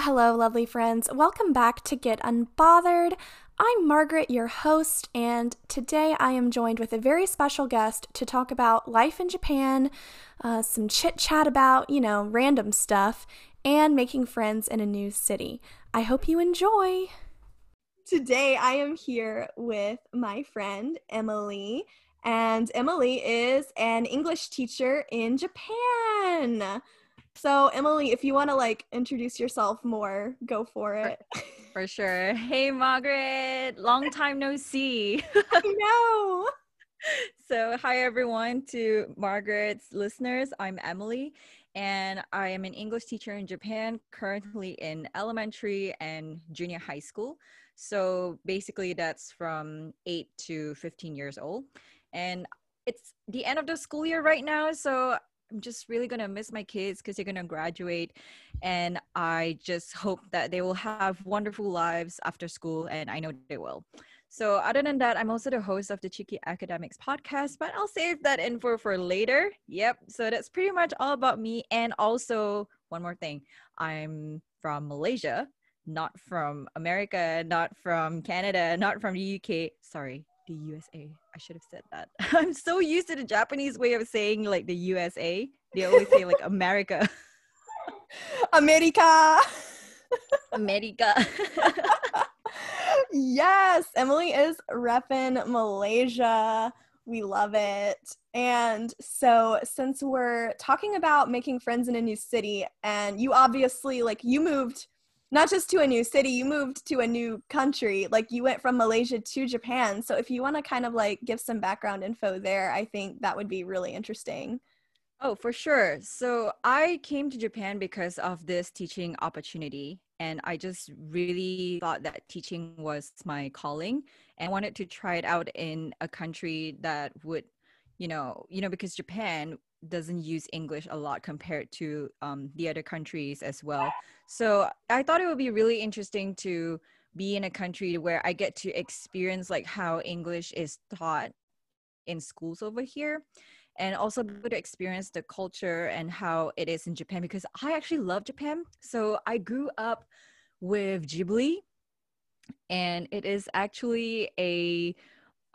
hello, lovely friends. Welcome back to Get Unbothered. I'm Margaret, your host, and today I am joined with a very special guest to talk about life in Japan, uh, some chit chat about, you know, random stuff, and making friends in a new city. I hope you enjoy. Today I am here with my friend Emily, and Emily is an English teacher in Japan. So, Emily, if you want to like introduce yourself more, go for it. For sure. Hey, Margaret. Long time no see. I know. So, hi everyone to Margaret's listeners. I'm Emily, and I am an English teacher in Japan, currently in elementary and junior high school. So, basically, that's from 8 to 15 years old. And it's the end of the school year right now. So, I'm just really gonna miss my kids because they're gonna graduate, and I just hope that they will have wonderful lives after school, and I know they will. So, other than that, I'm also the host of the Cheeky Academics podcast, but I'll save that info for later. Yep. So that's pretty much all about me. And also, one more thing, I'm from Malaysia, not from America, not from Canada, not from the UK. Sorry, the USA. I should have said that. I'm so used to the Japanese way of saying like the USA. They always say like America. America. America. yes, Emily is repping Malaysia. We love it. And so, since we're talking about making friends in a new city, and you obviously like you moved not just to a new city, you moved to a new country. Like you went from Malaysia to Japan. So if you want to kind of like give some background info there, I think that would be really interesting. Oh, for sure. So I came to Japan because of this teaching opportunity. And I just really thought that teaching was my calling and wanted to try it out in a country that would, you know, you know, because Japan doesn't use English a lot compared to um, the other countries as well. So I thought it would be really interesting to be in a country where I get to experience like how English is taught in schools over here and also to experience the culture and how it is in Japan because I actually love Japan. So I grew up with Ghibli and it is actually a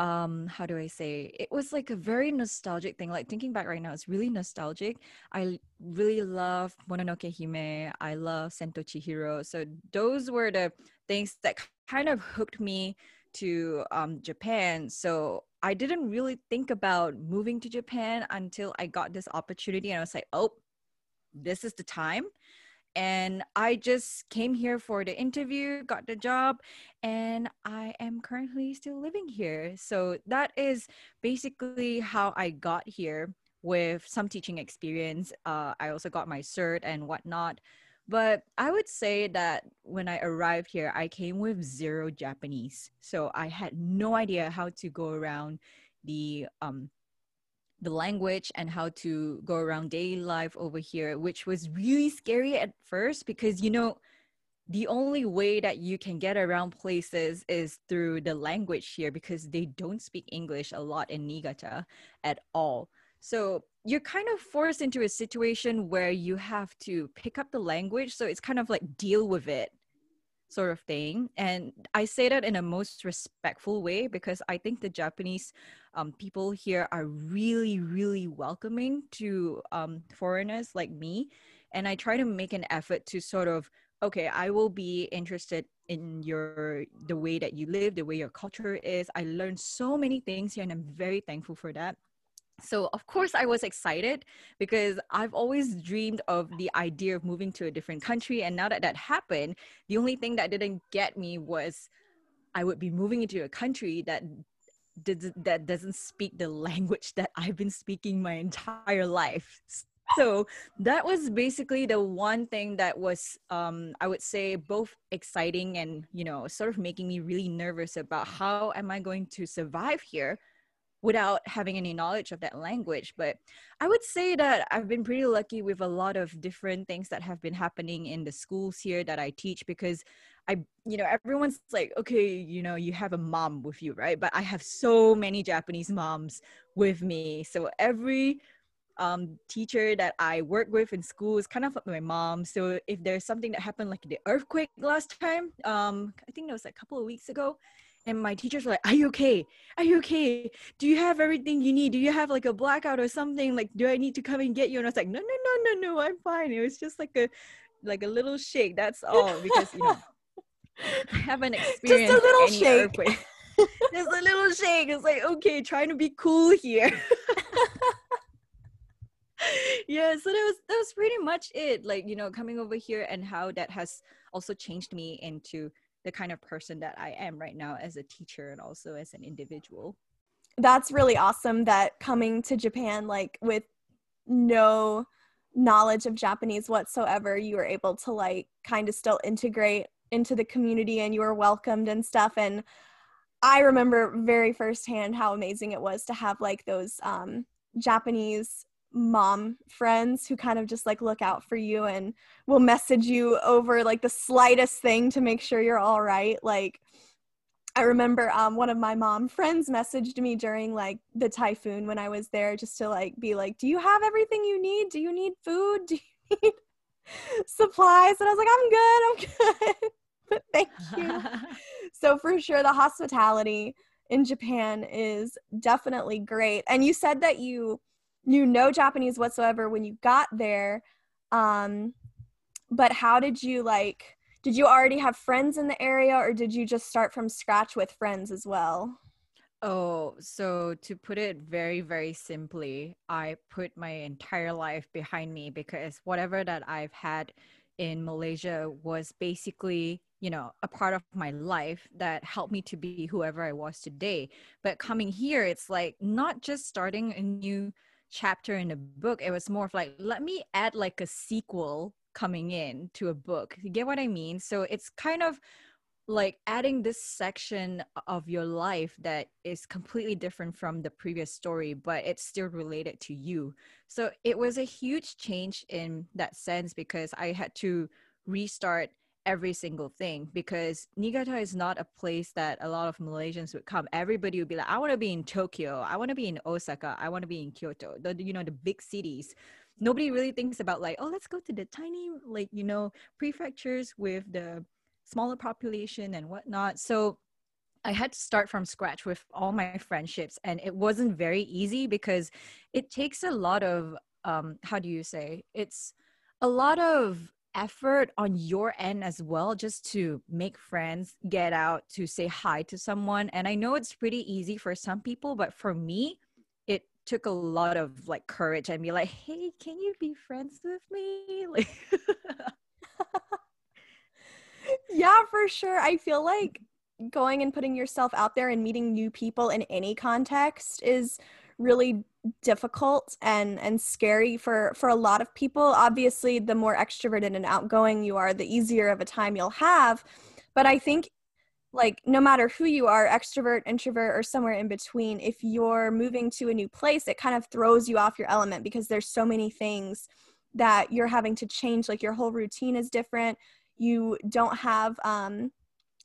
um how do i say it was like a very nostalgic thing like thinking back right now it's really nostalgic. I really love mononoke hime i love sen to chihiro so those were the things that kind of hooked me to um, japan so i didn't really think about moving to japan until i got this opportunity and i was like oh this is the time and I just came here for the interview, got the job, and I am currently still living here. So that is basically how I got here with some teaching experience. Uh, I also got my cert and whatnot. But I would say that when I arrived here, I came with zero Japanese. So I had no idea how to go around the um, the language and how to go around daily life over here, which was really scary at first because, you know, the only way that you can get around places is through the language here because they don't speak English a lot in Niigata at all. So you're kind of forced into a situation where you have to pick up the language. So it's kind of like deal with it sort of thing. And I say that in a most respectful way because I think the Japanese um, people here are really, really welcoming to um, foreigners like me. And I try to make an effort to sort of, okay, I will be interested in your the way that you live, the way your culture is. I learned so many things here, and I'm very thankful for that so of course i was excited because i've always dreamed of the idea of moving to a different country and now that that happened the only thing that didn't get me was i would be moving into a country that did, that doesn't speak the language that i've been speaking my entire life. So that was basically the one thing that was um, i would say both exciting and you know sort of making me really nervous about how am i going to survive here without having any knowledge of that language. But I would say that I've been pretty lucky with a lot of different things that have been happening in the schools here that I teach because I, you know, everyone's like, okay, you know, you have a mom with you, right? But I have so many Japanese moms with me. So every um, teacher that I work with in school is kind of like my mom. So if there's something that happened like the earthquake last time, um, I think it was a couple of weeks ago, and my teachers were like, "Are you okay? Are you okay? Do you have everything you need? Do you have like a blackout or something? Like, do I need to come and get you?" And I was like, "No, no, no, no, no, I'm fine. It was just like a like a little shake. That's all because you know." I haven't experienced Just a little any shake. earthquake. Just a little shake. It's like okay, trying to be cool here. yeah, so that was that was pretty much it. Like you know, coming over here and how that has also changed me into the kind of person that I am right now as a teacher and also as an individual. That's really awesome that coming to Japan, like with no knowledge of Japanese whatsoever, you were able to like kind of still integrate into the community and you were welcomed and stuff. And I remember very firsthand how amazing it was to have like those um, Japanese mom friends who kind of just like look out for you and will message you over like the slightest thing to make sure you're all right. Like, I remember um, one of my mom friends messaged me during like the typhoon when I was there just to like be like, Do you have everything you need? Do you need food? Do you need supplies? And I was like, I'm good, I'm good. but thank you. so for sure the hospitality in Japan is definitely great. And you said that you knew no Japanese whatsoever when you got there. Um, but how did you like did you already have friends in the area or did you just start from scratch with friends as well? Oh, so to put it very, very simply, I put my entire life behind me because whatever that I've had in Malaysia was basically, you know, a part of my life that helped me to be whoever I was today. But coming here, it's like not just starting a new chapter in a book, it was more of like, let me add like a sequel coming in to a book. You get what I mean? So it's kind of like adding this section of your life that is completely different from the previous story, but it's still related to you. So it was a huge change in that sense because I had to restart every single thing because Niigata is not a place that a lot of Malaysians would come. Everybody would be like, I want to be in Tokyo, I want to be in Osaka, I want to be in Kyoto, the you know the big cities. Nobody really thinks about like oh let's go to the tiny like you know prefectures with the smaller population and whatnot. So i had to start from scratch with all my friendships and it wasn't very easy because it takes a lot of um how do you say? It's a lot of effort on your end as well just to make friends get out to say hi to someone and i know it's pretty easy for some people but for me it took a lot of like courage and be like, hey, can you be friends with me? Like Yeah, for sure. I feel like going and putting yourself out there and meeting new people in any context is really difficult and and scary for for a lot of people. Obviously the more extroverted and outgoing you are the easier of a time you'll have. But i think like no matter who you are extrovert introvert or somewhere in between if you're moving to a new place it kind of throws you off your element because there's so many things that you're having to change. Like your whole routine is different. You don't have um,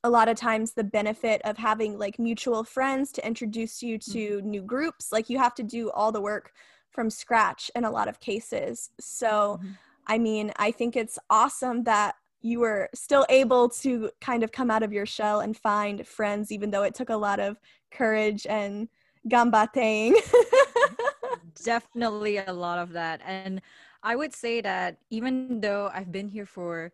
a lot of times the benefit of having like mutual friends to introduce you to mm-hmm. new groups like you have to do all the work from scratch in a lot of cases so mm-hmm. i mean i think it's awesome that you were still able to kind of come out of your shell and find friends, even though it took a lot of courage and gambateing. Definitely a lot of that. And I would say that even though I've been here for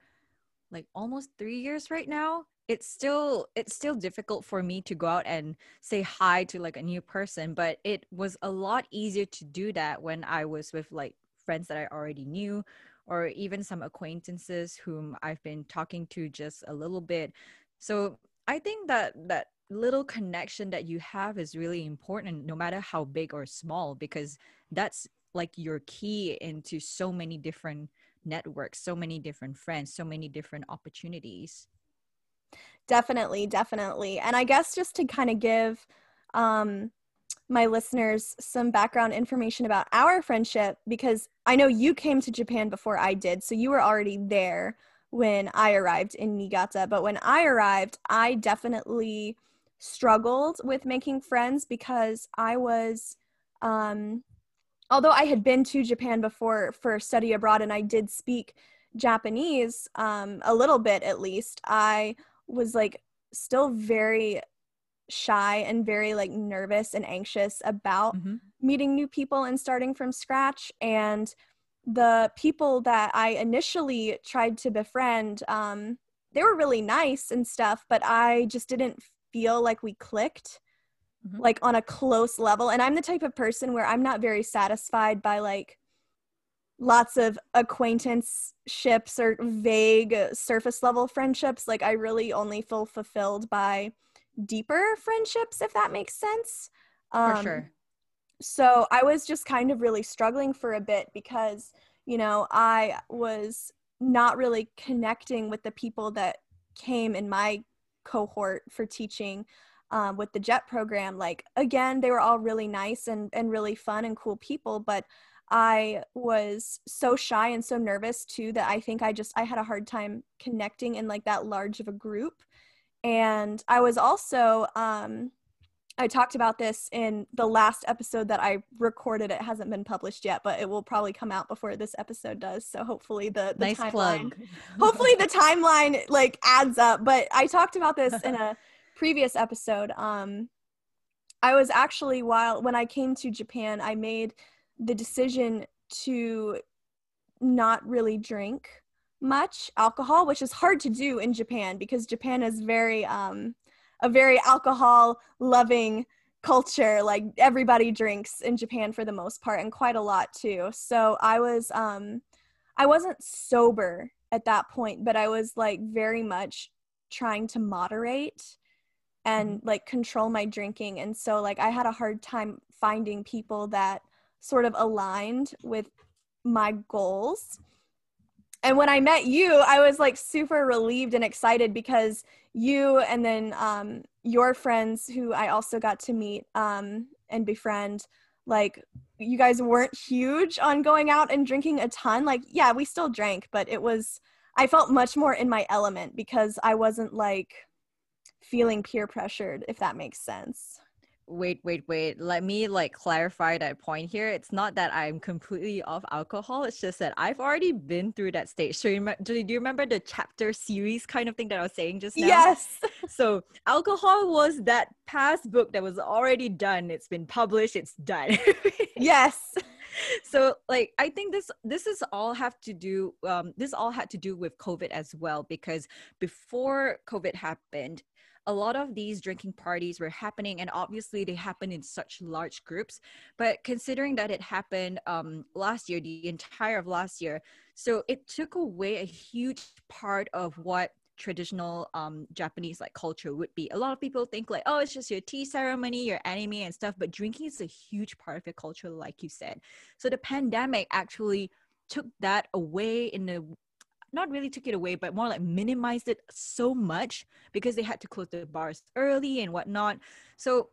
like almost three years right now, it's still it's still difficult for me to go out and say hi to like a new person but it was a lot easier to do that when i was with like friends that i already knew or even some acquaintances whom I've been talking to just a little bit. So I think that that little connection that you have is really important no matter how big or small because that's like your key into so many different networks, so many different friends, so many different opportunities. Definitely, definitely. And I guess just to kind of give um my listeners some background information about our friendship because I know you came to Japan before I did, so you were already there when I arrived in Niigata. But when I arrived, I definitely struggled with making friends because I was um, although I had been to Japan before for study abroad and I did speak Japanese um, a little bit at least, I was like still very shy and very like nervous and anxious about mm-hmm. meeting new people and starting from scratch. And the people that I initially tried to befriend, um, they were really nice and stuff, but I just didn't feel like we clicked mm-hmm. like on a close level. And I'm the type of person where I'm not very satisfied by like lots of acquaintanceships or vague surface level friendships. Like I really only feel fulfilled by deeper friendships, if that makes sense. Um, For sure. So I was just kind of really struggling for a bit because, you know, I was not really connecting with the people that came in my cohort for teaching um, with the JET program. Like, again, they were all really nice and, and really fun and cool people, but I was so shy and so nervous too that I think I just I had a hard time connecting in like that large of a group. And I was also um I talked about this in the last episode that I recorded. It hasn't been published yet, but it will probably come out before this episode does. So hopefully the, the nice timeline, plug. hopefully the timeline like adds up. But I talked about this in a previous episode. Um, I was actually while when I came to Japan, I made the decision to not really drink much alcohol, which is hard to do in Japan because Japan is very um, a very alcohol loving culture. Like everybody drinks in Japan for the most part, and quite a lot too. So I was um, I wasn't sober at that point, but I was like very much trying to moderate and mm-hmm. like control my drinking and so like i had a hard time finding people that sort of aligned with my goals. And when I met you, I was like super relieved and excited because you and then um, your friends, who I also got to meet um, and befriend, like you guys weren't huge on going out and drinking a ton. Like, yeah, we still drank, but it was, I felt much more in my element because I wasn't like feeling peer pressured, if that makes sense wait wait wait let me like clarify that point here. It's not that i'm completely off alcohol it's just that i've already been through that stage. So you do you remember the chapter series kind of thing that i was saying just now? Yes. So alcohol was that past book that was already done. It's been published it's done. Yes. So like i think this this is all have to do um this all had to do with covid as well because before covid happened a lot of these drinking parties were happening and obviously they happened in such large groups but considering that it happened um, last year the entire of last year so it took away a huge part of what traditional um, Japanese like culture would be. A lot of people think like, oh, it's just your tea ceremony, your anime and stuff, but drinking is a huge part of your culture, like you said. So the pandemic actually took that away in a not really took it away, but more like minimized it so much because they had to close the bars early and whatnot. So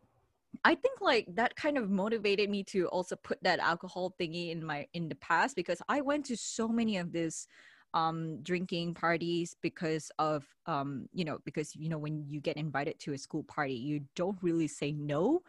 I think like that kind of motivated me to also put that alcohol thingy in my in the past because I went to so many of these um drinking parties because of um you know because you know when you get invited to a school party you don't really say no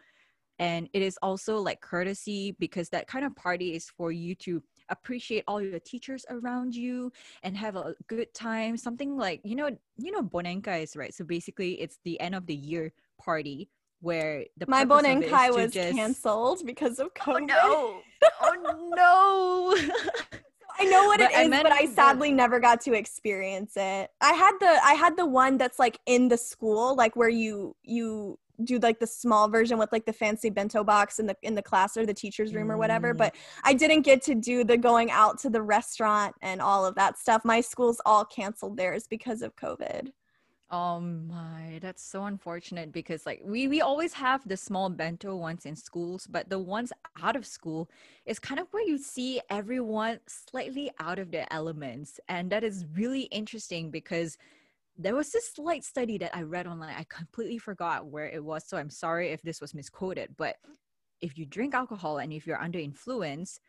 and it is also like courtesy because that kind of party is for you to appreciate all your teachers around you and have a good time something like you know you know bonenkai is right so basically it's the end of the year party where the my bonenkai was just... canceled because of oh, covid oh no, oh, no. I know what but it is, but I sadly the... never got to experience it. I had the I had the one that's like in the school, like where you you do like the small version with like the fancy bento box in the in the class or the teacher's room or whatever mm. but i didn't get to do the going out to the restaurant and all of that stuff my schools all canceled theirs because of covid oh my that's so unfortunate because like we we always have the small bento ones in schools but the ones out of school is kind of where you see everyone slightly out of their elements and that is really interesting because there was this slight study that I read online. I completely forgot where it was, so I'm sorry if this was misquoted. But if you drink alcohol and if you're under influence,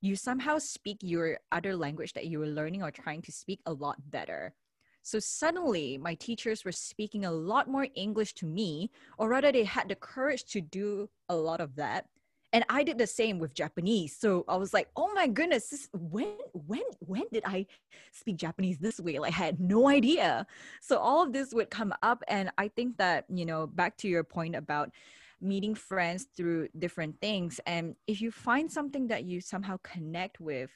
you somehow speak your other language that you were learning or trying to speak a lot better. So suddenly, my teachers were speaking a lot more English to me, or rather, they had the courage to do a lot of that. And I did the same with Japanese. So I was like, oh my goodness, this, when when when did I speak Japanese this way? Like I had no idea. So all of this would come up, and I think that you know, back to your point about meeting friends through different things, and if you find something that you somehow connect with.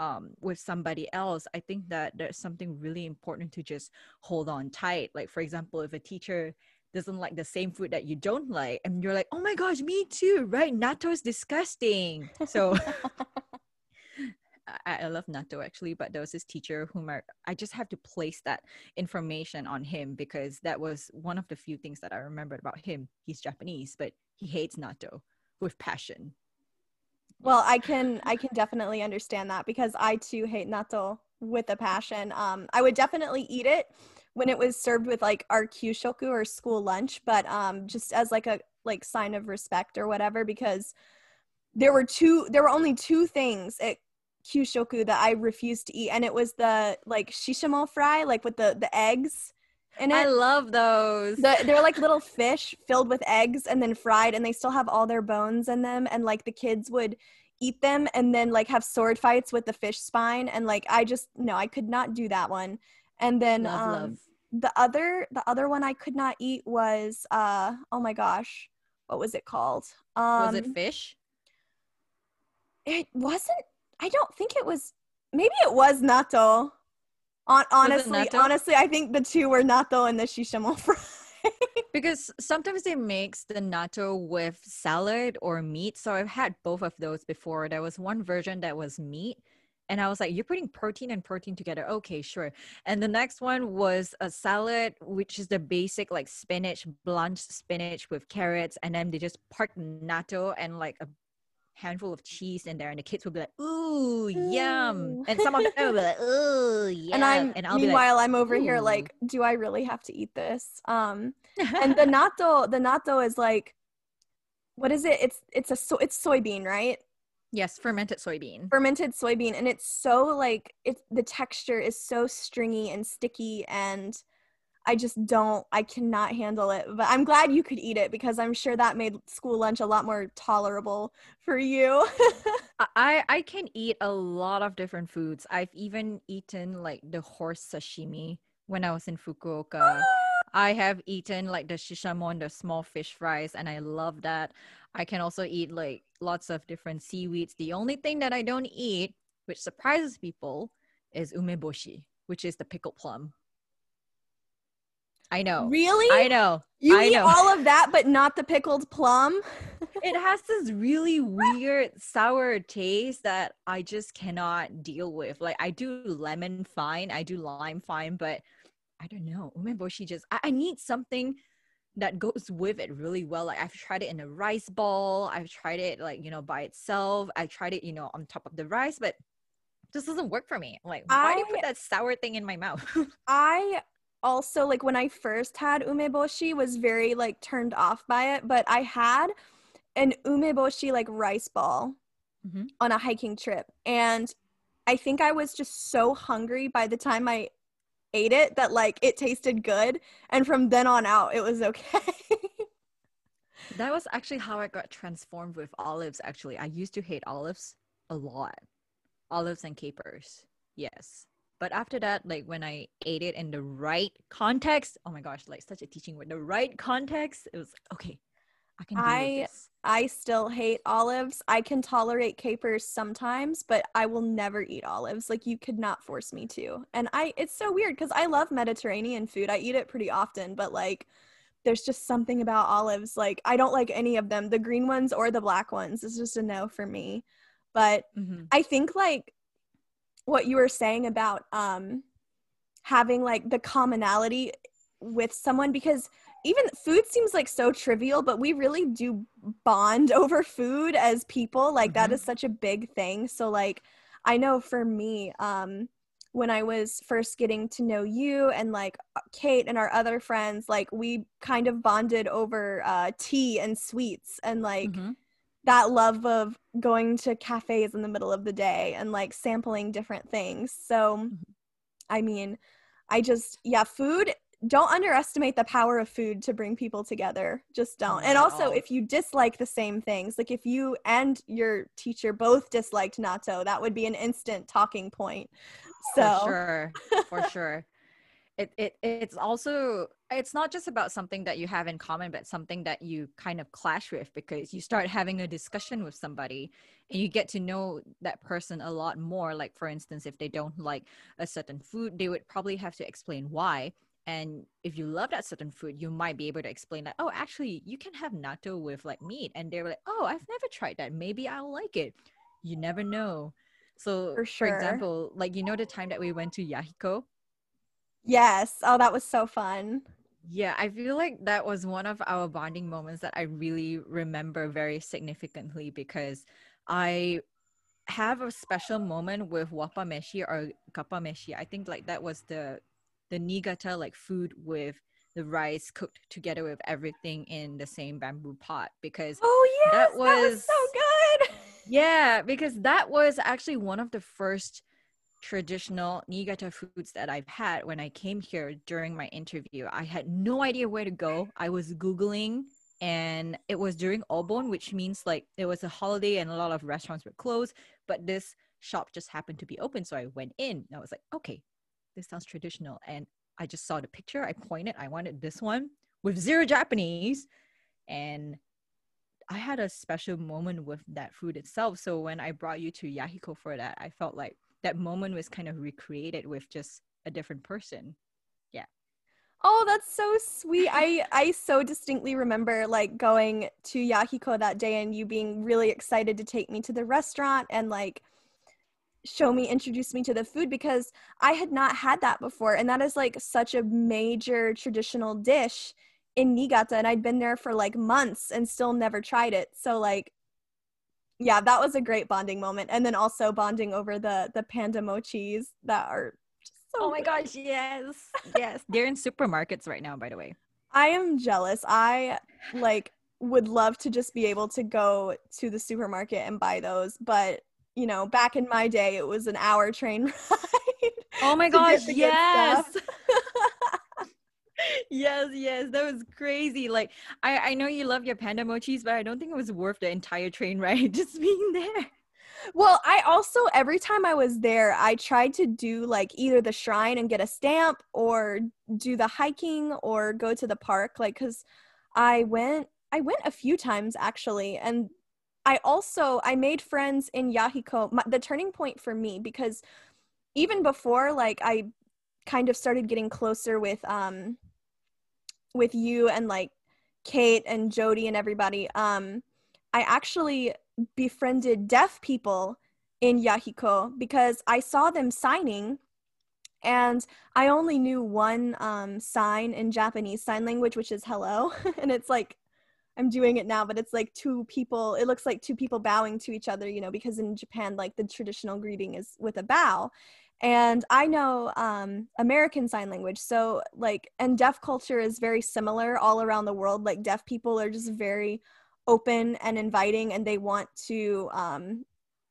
Um, with somebody else, I think that there's something really important to just hold on tight. Like, for example, if a teacher doesn't like the same food that you don't like and you're like oh my gosh me too right? Natto is disgusting. So I, I, love natto actually but there was this teacher whom I, I just have to place that information on him because that was one of the few things that i remembered about him. He's japanese but he hates natto with passion. Well i can i can definitely understand that because i too hate natto with a passion. Um i would definitely eat it when it was served with like our kyushoku or school lunch, but um, just as like a like sign of respect or whatever, because there were two, there were only two things at kyushoku that I refused to eat, and it was the like shishamo fry, like with the the eggs. In it. I love those. The, they're like little fish filled with eggs and then fried, and they still have all their bones in them. And like the kids would eat them and then like have sword fights with the fish spine. And like I just no, I could not do that one. And then love, um, love the other the other one I could not eat was uh oh my gosh, what was it called? Um, was it um, fish? It wasn't. I don't think it was. Maybe it was natto. On, honestly, natto? honestly, I think the two were natto and the shishamo fry. because sometimes they mix the natto with salad or meat. So I've had both of those before. There was one version that was meat and I was like, you're putting protein and protein together. Okay, sure. And the next one was a salad, which is the basic like spinach, blanched spinach with carrots. And then they just parked natto and like a handful of cheese in there. And the kids would be like, ooh, yum. And some of them would be like, ooh, yeah. And I'm, and I'll meanwhile, like, I'm over ooh. here like, do I really have to eat this? Um, and the natto, the natto is like, what is it? It's, it's a, so it's soybean, right? Yes, fermented soybean. Fermented soybean and it's so like it's the texture is so stringy and sticky and I just don't I cannot handle it. But I'm glad you could eat it because I'm sure that made school lunch a lot more tolerable for you. I I can eat a lot of different foods. I've even eaten like the horse sashimi when I was in Fukuoka. Oh, I have eaten like the shishamon, the small fish fries, and I love that. I can also eat like lots of different seaweeds. The only thing that I don't eat, which surprises people, is umeboshi, which is the pickled plum. I know. Really? I know. You I eat know. all of that, but not the pickled plum? it has this really weird sour taste that I just cannot deal with. Like I do lemon fine, I do lime fine, but I don't know. Umeboshi just I, I need something that goes with it really well. Like I've tried it in a rice ball. I've tried it like, you know, by itself. I tried it, you know, on top of the rice, but this doesn't work for me. Like, why I, do you put that sour thing in my mouth? I also like when I first had umeboshi was very like turned off by it, but I had an umeboshi like rice ball mm-hmm. on a hiking trip and I think I was just so hungry by the time I ate it that like it tasted good and from then on out it was okay. That was actually how i got transformed with olives actually. I used to hate olives a lot. Olives and capers yes. But after that like when i ate it in the right context oh my gosh like such a teaching with the right context it was like, okay I can do I I still hate olives. I can tolerate capers sometimes, but I will never eat olives. Like you could not force me to. And I it's so weird cuz I love Mediterranean food. I eat it pretty often, but like there's just something about olives like I don't like any of them, the green ones or the black ones. It's just a no for me. But mm-hmm. I think like what you were saying about um having like the commonality with someone because even food seems like so trivial, but we really do bond over food as people. Like mm-hmm. that is such a big thing. So like I know for me, um, when I was first getting to know you and like Kate and our other friends, like we kind of bonded over uh, tea and sweets and like mm-hmm. that love of going to cafes in the middle of the day and like sampling different things. So, mm-hmm. I mean, I just, yeah, food don't underestimate the power of food to bring people together. Just don't. and also, if you dislike the same things, like if you and your teacher both disliked natto, that would be an instant talking point. So, for sure, for sure. It, it it's also it's not just about something that you have in common but something that you kind of clash with because you start having a discussion with somebody and you get to know that person a lot more like for instance if they don't like a certain food they would probably have to explain why and if you love that certain food you might be able to explain that oh actually you can have natto with like meat. And they're like oh i've never tried that. Maybe i'll like it. You never know. So for, sure. for example like you know the time that we went to yahiko yes. Oh that was so fun. Yeah i feel like that was one of our bonding moments that i really remember very significantly because i have a special moment with wappameshi or kappameshi i think like that was the the niigata like food with the rice cooked together with everything in the same bamboo pot because oh yes, that was, that was so good. Yeah, because that was actually one of the first traditional Niigata foods that I've had when I came here during my interview. I had no idea where to go. I was googling and it was during Obon, which means like it was a holiday and a lot of restaurants were closed, but this shop just happened to be open. So I went in. I was like, okay, this sounds traditional. And I just saw the picture. I pointed, I wanted this one with zero Japanese. And I had a special moment with that food itself. So when I brought you to Yahiko for that, I felt like that moment was kind of recreated with just a different person. Yeah. Oh, that's so sweet. I I so distinctly remember like going to Yahiko that day and you being really excited to take me to the restaurant and like show me introduce me to the food because i had not had that before. And that is like such a major traditional dish in niigata and i'd been there for like months and still never tried it. So like yeah that was a great bonding moment. And then also bonding over the the panda mochis that are so oh my good. gosh yes yes. They're in supermarkets right now by the way. I am jealous. I like would love to just be able to go to the supermarket and buy those but you know, back in my day, it was an hour train ride. Oh my gosh, yes. yes, yes, that was crazy. Like, I I know you love your panda mochis, but I don't think it was worth the entire train ride just being there. Well, I also every time I was there, I tried to do like either the shrine and get a stamp, or do the hiking, or go to the park. Like, cause I went I went a few times actually, and I also I made friends in Yahiko. My, the turning point for me because even before like I kind of started getting closer with um with you and like Kate and Jody and everybody um I actually befriended deaf people in Yahiko because I saw them signing and I only knew one um, sign in Japanese sign language, which is hello. and it's like I'm doing it now, but it's like two people, it looks like two people bowing to each other, you know, because in Japan, like the traditional greeting is with a bow. And I know um, American Sign Language. So, like, and deaf culture is very similar all around the world. Like, deaf people are just very open and inviting and they want to, um,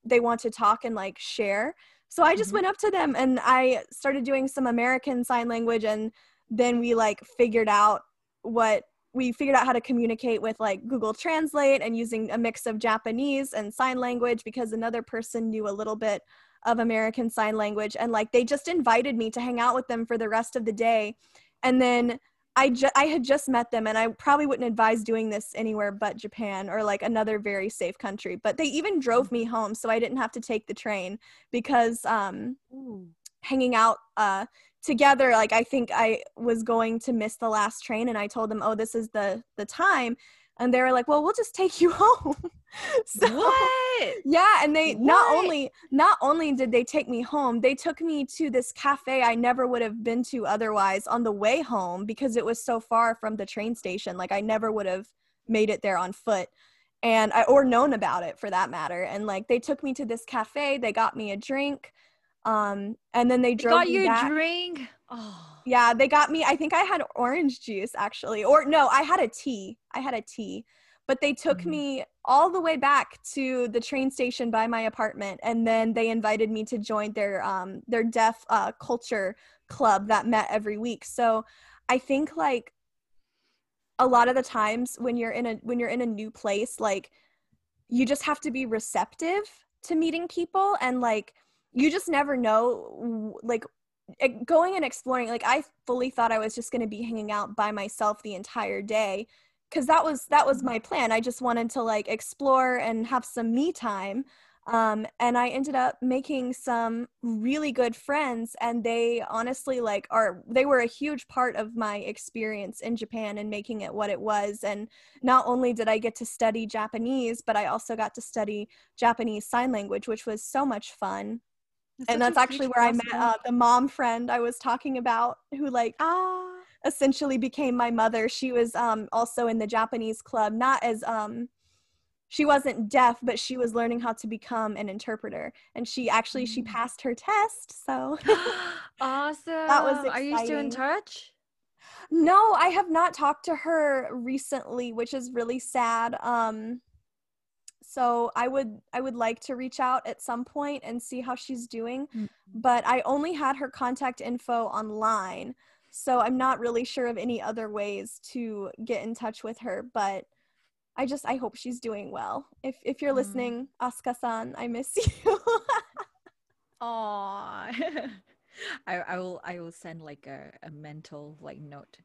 they want to talk and like share. So I just mm-hmm. went up to them and I started doing some American Sign Language and then we like figured out what we figured out how to communicate with like Google Translate and using a mix of Japanese and sign language because another person knew a little bit of American Sign Language and like they just invited me to hang out with them for the rest of the day. And then I ju- I had just met them and I probably wouldn't advise doing this anywhere but Japan or like another very safe country. But they even drove me home so I didn't have to take the train because um hanging out uh together like i think i was going to miss the last train and i told them oh this is the the time and they were like well we'll just take you home so what? yeah and they what? not only not only did they take me home they took me to this cafe i never would have been to otherwise on the way home because it was so far from the train station like i never would have made it there on foot and I, or known about it for that matter and like they took me to this cafe they got me a drink um, and then they drove they got you back. a drink. Oh. Yeah, they got me. I think I had orange juice actually, or no, I had a tea. I had a tea, but they took mm-hmm. me all the way back to the train station by my apartment, and then they invited me to join their um their deaf uh, culture club that met every week. So I think like a lot of the times when you're in a when you're in a new place like you just have to be receptive to meeting people and like you just never know like going and exploring like i fully thought i was just going to be hanging out by myself the entire day because that was that was my plan. I just wanted to like explore and have some me time um, and i ended up making some really good friends and they honestly like are they were a huge part of my experience in japan and making it what it was and not only did i get to study japanese but i also got to study japanese sign language which was so much fun that's and that's actually where i met uh, the mom friend i was talking about who like ah. essentially became my mother. She was um, also in the japanese club not as um, she wasn't deaf but she was learning how to become an interpreter. And she actually she mm. passed her test so awesome. that was exciting. are you still in touch? No i have not talked to her recently which is really sad. Um so i would i would like to reach out at some point and see how she's doing mm-hmm. but i only had her contact info online so i'm not really sure of any other ways to get in touch with her but I just I hope she's doing well. If if you're mm. listening, Asuka-san, I miss you. Aww. I, I will I will send like a, a mental like note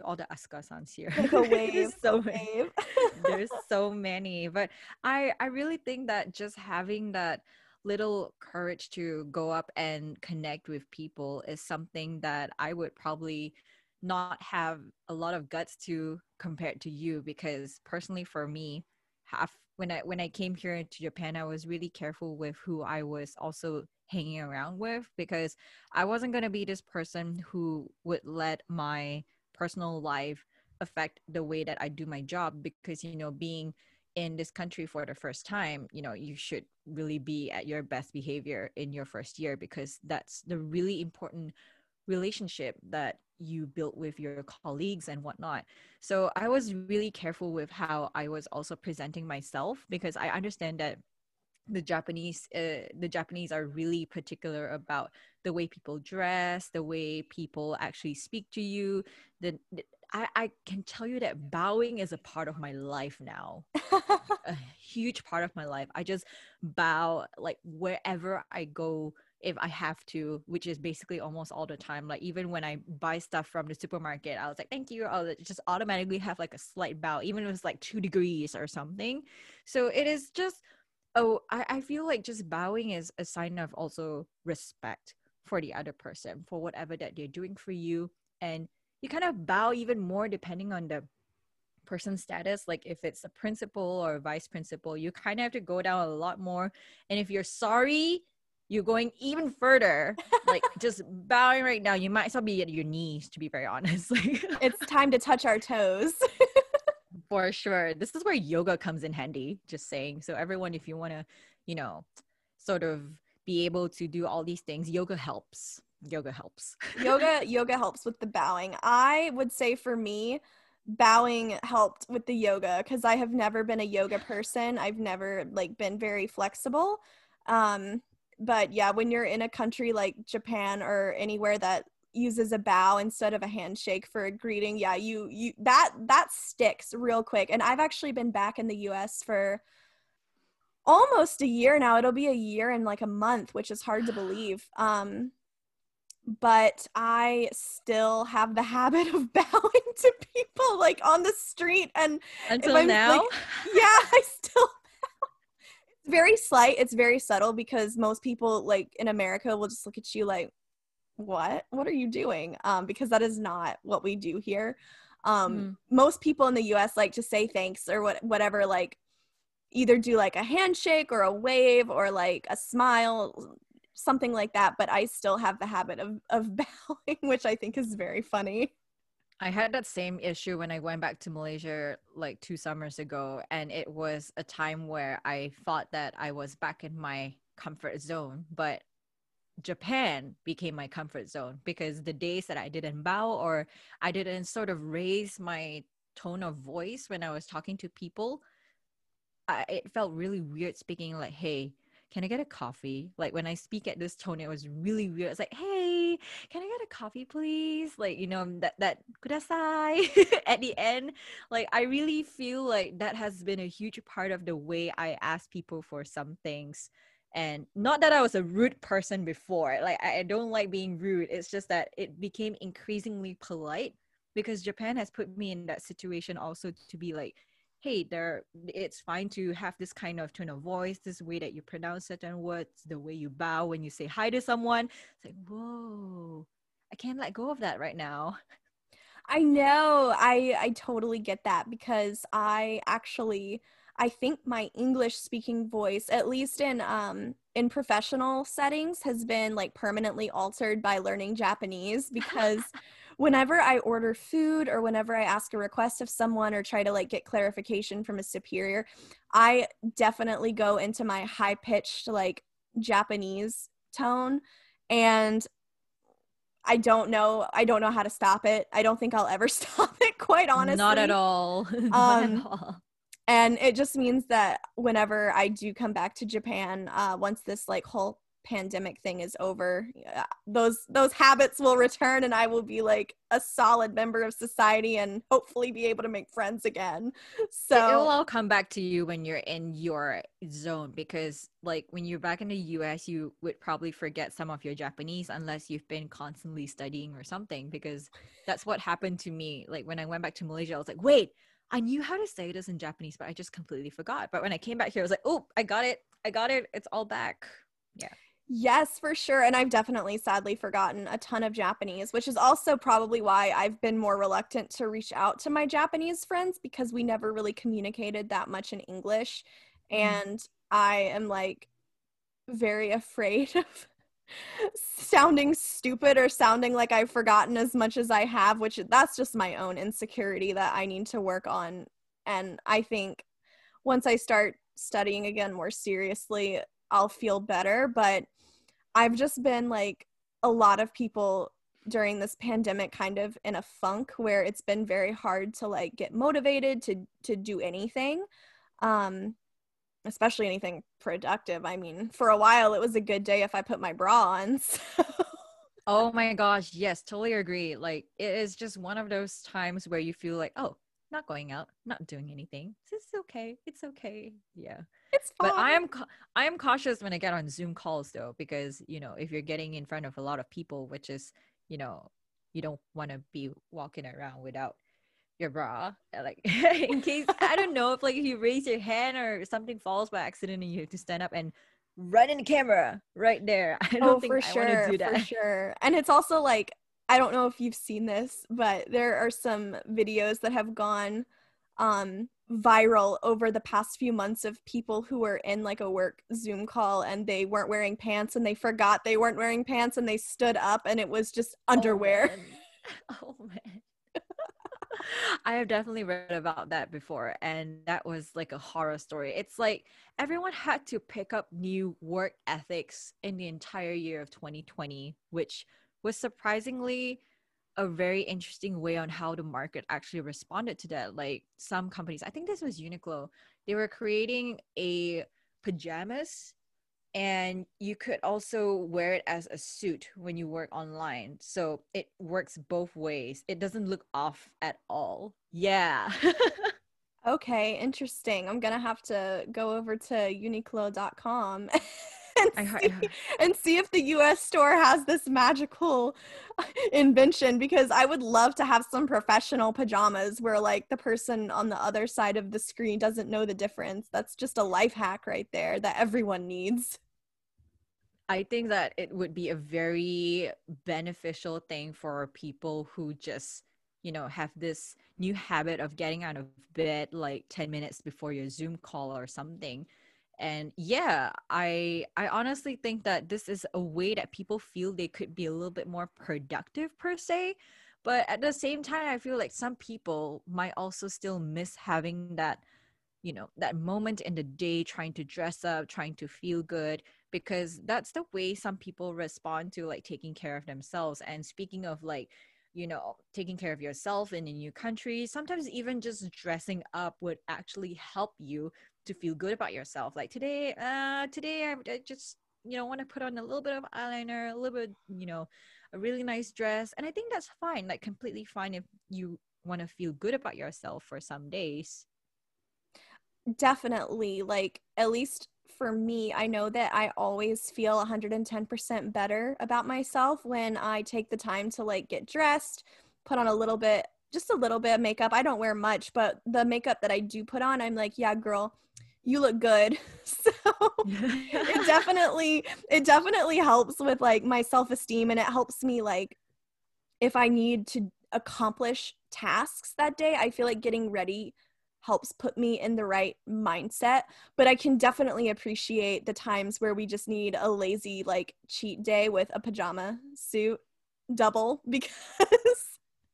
to all the Asuka-sans here. Like a wave. so a wave. there's so many. But I I really think that just having that little courage to go up and connect with people is something that I would probably not have a lot of guts to compared to you because personally for me half when i when i came here to japan i was really careful with who i was also hanging around with because i wasn't going to be this person who would let my personal life affect the way that i do my job because you know being in this country for the first time you know you should really be at your best behavior in your first year because that's the really important relationship that you built with your colleagues and whatnot. So I was really careful with how I was also presenting myself because I understand that the Japanese uh, the Japanese are really particular about the way people dress, the way people actually speak to you. The, the I, I can tell you that bowing is a part of my life now. a huge part of my life. I just bow like wherever I go if I have to, which is basically almost all the time. Like even when I buy stuff from the supermarket, I was like, thank you. I'll just automatically have like a slight bow, even if it's like two degrees or something. So it is just, oh, I, I feel like just bowing is a sign of also respect for the other person, for whatever that they're doing for you. And you kind of bow even more depending on the person's status. Like if it's a principal or a vice principal you kind of have to go down a lot more and if you're sorry you're going even further. Like just bowing right now you might as well be at your knees to be very honest. Like it's time to touch our toes for sure. This is where yoga comes in handy just saying. So everyone if you want to you know sort of be able to do all these things yoga helps. Yoga helps. Yoga yoga helps with the bowing. I would say for me bowing helped with the yoga because i have never been a yoga person. I've never like been very flexible. Um but yeah, when you're in a country like Japan or anywhere that uses a bow instead of a handshake for a greeting, yeah, you you that that sticks real quick. And I've actually been back in the US for almost a year now. It'll be a year in like a month, which is hard to believe. Um but I still have the habit of bowing to people like on the street and until now. Like, yeah, I still It's very slight. It's very subtle because most people like in America will just look at you like, "What? What are you doing?" Um, because that is not what we do here. Um, mm. Most people in the U.S. like to say thanks or what, whatever. Like, either do like a handshake or a wave or like a smile, something like that. But I still have the habit of of bowing, which I think is very funny. I had that same issue when I went back to Malaysia like two summers ago. And it was a time where I thought that I was back in my comfort zone. But Japan became my comfort zone because the days that I didn't bow or I didn't sort of raise my tone of voice when I was talking to people, I, it felt really weird speaking like, hey, can I get a coffee? Like when I speak at this tone, it was really weird. It's like, hey, can I get a coffee, please? Like, you know, that that kudasai at the end. Like I really feel like that has been a huge part of the way I ask people for some things. And not that I was a rude person before. Like I, don't like being rude. It's just that it became increasingly polite because Japan has put me in that situation also to be like, hey there it's fine to have this kind of tone of voice this way that you pronounce certain words the way you bow when you say hi to someone it's like whoa i can't let go of that right now i know i i totally get that because i actually i think my english speaking voice at least in um in professional settings has been like permanently altered by learning japanese because whenever I order food or whenever I ask a request of someone or try to like get clarification from a superior, I definitely go into my high pitched like Japanese tone and I don't know. I don't know how to stop it. I don't think I'll ever stop it, quite honestly. Not at all. Not um, at all. And it just means that whenever I do come back to Japan, uh, once this like whole pandemic thing is over those those habits will return and i will be like a solid member of society and hopefully be able to make friends again. So it will all come back to you when you're in your zone because like when you're back in the us you would probably forget some of your japanese unless you've been constantly studying or something because that's what happened to me. Like when i went back to malaysia i was like wait I knew how to say this in Japanese, but I just completely forgot. But when I came back here, I was like, oh, I got it. I got it. It's all back. Yeah. Yes, for sure. And I've definitely sadly forgotten a ton of Japanese, which is also probably why I've been more reluctant to reach out to my Japanese friends because we never really communicated that much in English. Mm. And I am like very afraid of sounding stupid or sounding like I've forgotten as much as I have, which that's just my own insecurity that I need to work on. And I think once I start studying again more seriously, I'll feel better. But I've just been like a lot of people during this pandemic kind of in a funk where it's been very hard to like get motivated to to do anything um especially anything productive. I mean for a while it was a good day if i put my bra on so. oh my gosh yes totally agree. Like it is just one of those times where you feel like oh not going out not doing anything. It's okay it's okay. Yeah. It's fine. But I am I am cautious when I get on Zoom calls though because you know if you're getting in front of a lot of people, which is you know you don't want to be walking around without your bra like in case I don't know if like if you raise your hand or something falls by accident and you have to stand up and run in the camera right there. I don't oh, think for I sure, want to do that. For sure. And it's also like I don't know if you've seen this, but there are some videos that have gone um viral over the past few months of people who were in like a work Zoom call and they weren't wearing pants and they forgot they weren't wearing pants and they stood up and it was just oh, underwear. Oh man. Oh, man. I have definitely read about that before and that was like a horror story. It's like everyone had to pick up new work ethics in the entire year of 2020, which was surprisingly a very interesting way on how the market actually responded to that. Like some companies, I think this was Uniqlo, they were creating a pajamas and you could also wear it as a suit when you work online. So it works both ways. It doesn't look off at all. Yeah. okay, interesting. I'm to have to go over to uniqlo.com and, see, and see if the US store has this magical invention because I would love to have some professional pajamas where like the person on the other side of the screen doesn't know the difference. That's just a life hack right there that everyone needs. I think that it would be a very beneficial thing for people who just, you know, have this new habit of getting out of bed like 10 minutes before your Zoom call or something and yeah i i honestly think that this is a way that people feel they could be a little bit more productive per se but at the same time i feel like some people might also still miss having that you know that moment in the day trying to dress up trying to feel good because that's the way some people respond to like taking care of themselves and speaking of like you know, taking care of yourself in a new country. Sometimes even just dressing up would actually help you to feel good about yourself. Like today, uh, today I, I just you know want to put on a little bit of eyeliner, a little bit, you know, a really nice dress, and I think that's fine. Like completely fine if you want to feel good about yourself for some days. Definitely, like at least for me, I know that I always feel 110% better about myself when I take the time to like get dressed, put on a little bit, just a little bit of makeup. I don't wear much, but the makeup that I do put on, I'm like, yeah, girl, you look good. So it definitely it definitely helps with like my self-esteem and it helps me like if I need to accomplish tasks that day, I feel like getting ready helps put me in the right mindset. But I can definitely appreciate the times where we just need a lazy, like, cheat day with a pajama suit double because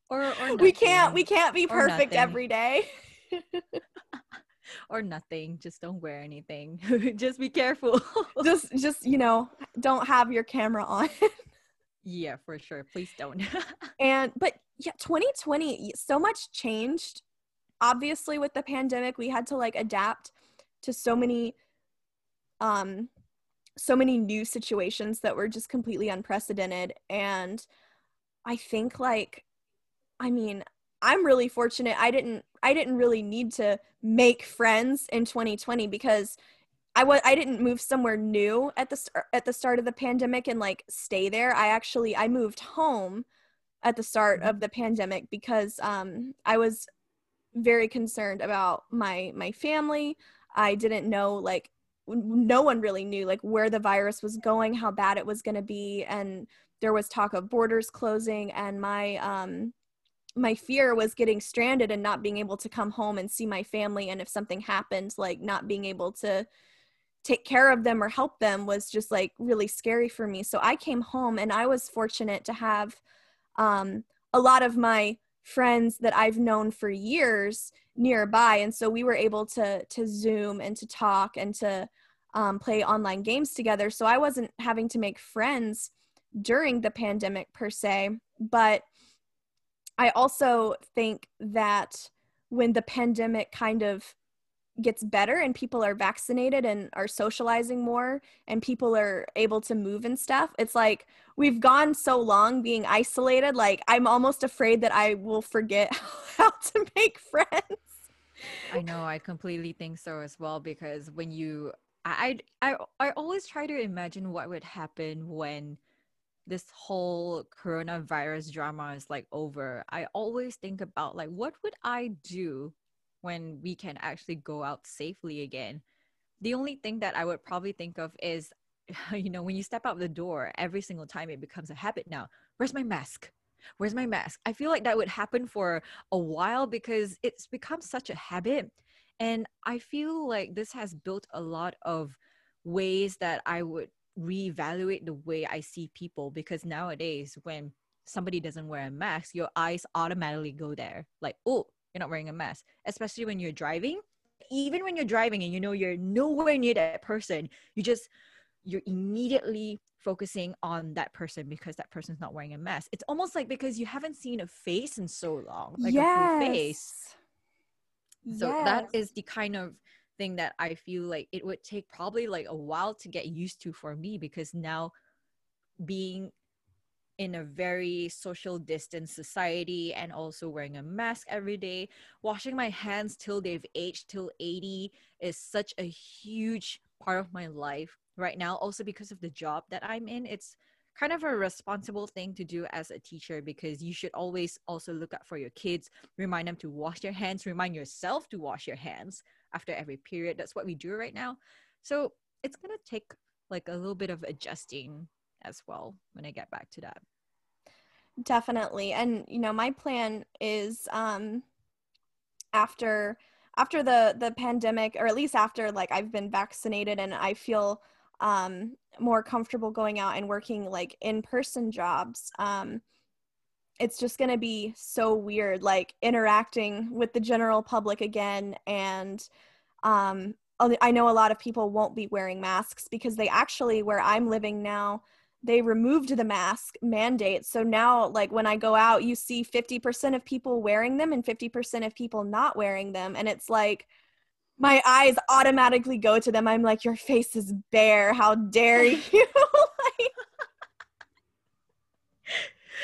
or, or we can't we can't be perfect every day. Or nothing just don't wear anything. Just be careful. Just just you know don't have your camera on. Yeah for sure. Please don't. And but yeah 2020 so much changed. Obviously with the pandemic we had to like adapt to so many um so many new situations that were just completely unprecedented. And i think like i mean i'm really fortunate i didn't i didn't really need to make friends in 2020 because I was I didn't move somewhere new at the start at the start of the pandemic and like stay there. I actually I moved home at the start of the pandemic because um I was very concerned about my my family. I didn't know like no one really knew like where the virus was going, how bad it was going to be and there was talk of borders closing and my um my fear was getting stranded and not being able to come home and see my family. And if something happened like not being able to take care of them or help them was just like really scary for me. So i came home and i was fortunate to have um, a lot of my friends that I've known for years nearby, and so we were able to to Zoom and to talk and to um, play online games together. So I wasn't having to make friends during the pandemic per se, but I also think that when the pandemic kind of gets better and people are vaccinated and are socializing more and people are able to move and stuff it's like we've gone so long being isolated like i'm almost afraid that i will forget how to make friends. I know i completely think so as well because when you i i i always try to imagine what would happen when this whole coronavirus drama is like over i always think about like what would i do when we can actually go out safely again. The only thing that I would probably think of is, you know, when you step out the door, every single time it becomes a habit now. Where's my mask? Where's my mask? I feel like that would happen for a while because it's become such a habit. And I feel like this has built a lot of ways that I would reevaluate the way I see people because nowadays, when somebody doesn't wear a mask, your eyes automatically go there. Like, oh, you're not wearing a mask, especially when you're driving. Even when you're driving and you know you're nowhere near that person, you just you're immediately focusing on that person because that person's not wearing a mask. It's almost like because you haven't seen a face in so long, like yes. a full face. So yes. that is the kind of thing that I feel like it would take probably like a while to get used to for me because now being in a very social distance society and also wearing a mask every day. Washing my hands till they've aged till 80 is such a huge part of my life right now. Also, because of the job that I'm in, it's kind of a responsible thing to do as a teacher because you should always also look out for your kids, remind them to wash their hands, remind yourself to wash your hands after every period. That's what we do right now. So it's going to take like a little bit of adjusting as well when I get back to that. Definitely. And you know, my plan is um after after the the pandemic or at least after like I've been vaccinated and I feel um more comfortable going out and working like in-person jobs um it's just going to be so weird like interacting with the general public again and um I know a lot of people won't be wearing masks because they actually where I'm living now they removed the mask mandate. So now, like when I go out, you see 50% of people wearing them and 50% of people not wearing them. And it's like, my eyes automatically go to them. I'm like, your face is bare. How dare you? like,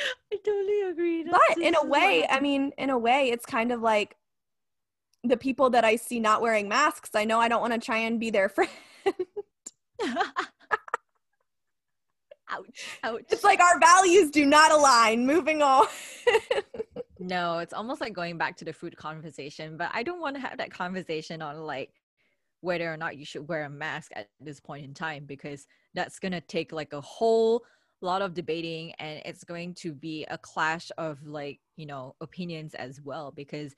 I totally agree. That's but in a way, I mean, in a way, it's kind of like the people that I see not wearing masks. I know I don't want to try and be their friend. ouch, ouch. It's like our values do not align. Moving on. no, it's almost like going back to the food conversation, but I don't want to have that conversation on like whether or not you should wear a mask at this point in time because that's going to take like a whole lot of debating and it's going to be a clash of like, you know, opinions as well because